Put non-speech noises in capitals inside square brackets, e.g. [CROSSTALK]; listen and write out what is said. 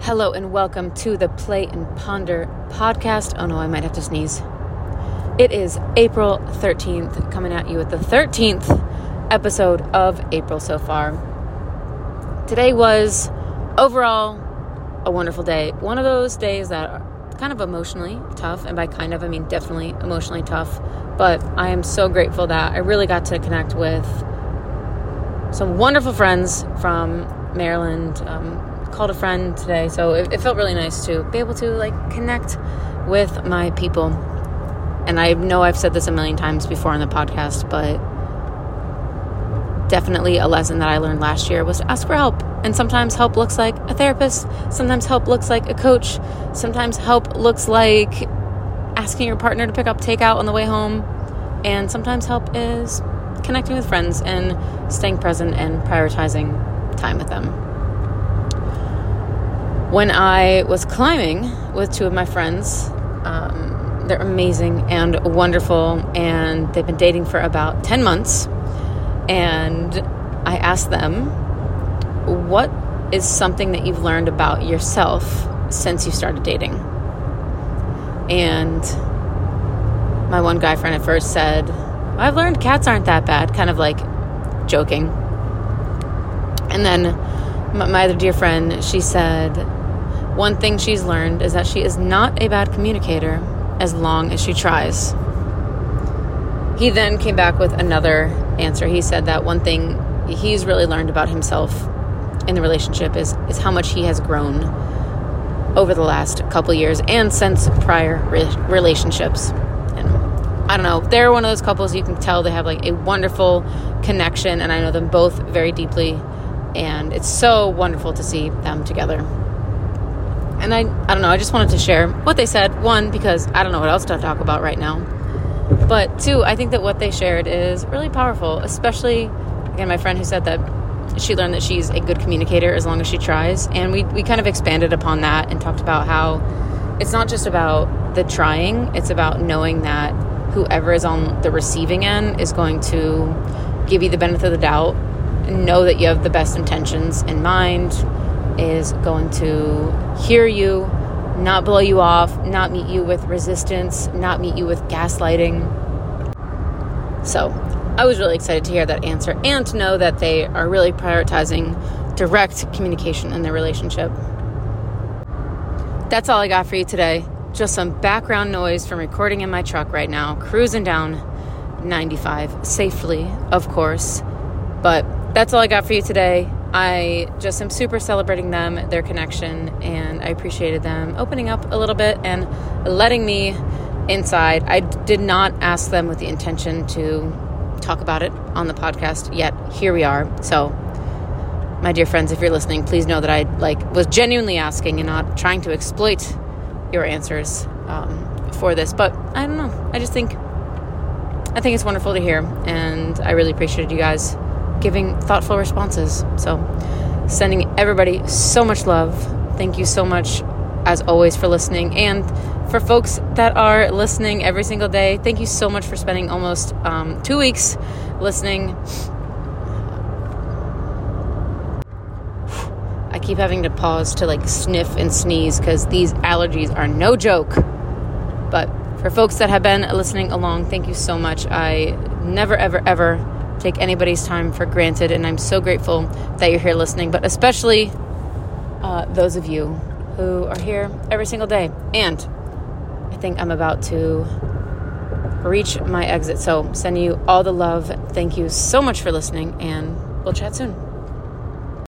Hello and welcome to the Play and Ponder podcast. Oh no, I might have to sneeze. It is April 13th, coming at you with the 13th episode of April so far. Today was overall a wonderful day. One of those days that are kind of emotionally tough, and by kind of, I mean definitely emotionally tough. But I am so grateful that I really got to connect with some wonderful friends from Maryland. Um, called a friend today, so it, it felt really nice to be able to like connect with my people. And I know I've said this a million times before on the podcast, but definitely a lesson that I learned last year was to ask for help. And sometimes help looks like a therapist, sometimes help looks like a coach, sometimes help looks like asking your partner to pick up takeout on the way home, and sometimes help is connecting with friends and staying present and prioritizing time with them when I was climbing with two of my friends. Um, they're amazing and wonderful, and they've been dating for about 10 months. And I asked them, What is something that you've learned about yourself since you started dating? And my one guy friend at first said, I've learned cats aren't that bad, kind of like joking. And then my other dear friend, she said, one thing she's learned is that she is not a bad communicator as long as she tries. He then came back with another answer. He said that one thing he's really learned about himself in the relationship is, is how much he has grown over the last couple years and since prior re- relationships. And I don't know, they're one of those couples you can tell they have like a wonderful connection, and I know them both very deeply, and it's so wonderful to see them together and I, I don't know, I just wanted to share what they said. One, because I don't know what else to talk about right now. But two, I think that what they shared is really powerful, especially, again, my friend who said that she learned that she's a good communicator as long as she tries. And we, we kind of expanded upon that and talked about how it's not just about the trying, it's about knowing that whoever is on the receiving end is going to give you the benefit of the doubt, and know that you have the best intentions in mind, is going to hear you, not blow you off, not meet you with resistance, not meet you with gaslighting. So, I was really excited to hear that answer and to know that they are really prioritizing direct communication in their relationship. That's all I got for you today. Just some background noise from recording in my truck right now, cruising down 95 safely, of course. But that's all I got for you today. I just am super celebrating them, their connection, and I appreciated them opening up a little bit and letting me inside. I did not ask them with the intention to talk about it on the podcast yet. Here we are. So, my dear friends, if you're listening, please know that I like was genuinely asking and not trying to exploit your answers um, for this. But I don't know. I just think I think it's wonderful to hear, and I really appreciated you guys giving thoughtful responses. So, sending everybody so much love. Thank you so much, as always, for listening. And for folks that are listening every single day, thank you so much for spending almost um, two weeks listening. [SIGHS] I keep having to pause to like sniff and sneeze because these allergies are no joke. But for folks that have been listening along, thank you so much. I never, ever, ever take anybody's time for granted, and I'm so grateful that you're here listening, but especially uh, those of you who are here every single day. And I think I'm about to reach my exit, so sending you all the love. Thank you so much for listening, and we'll chat soon.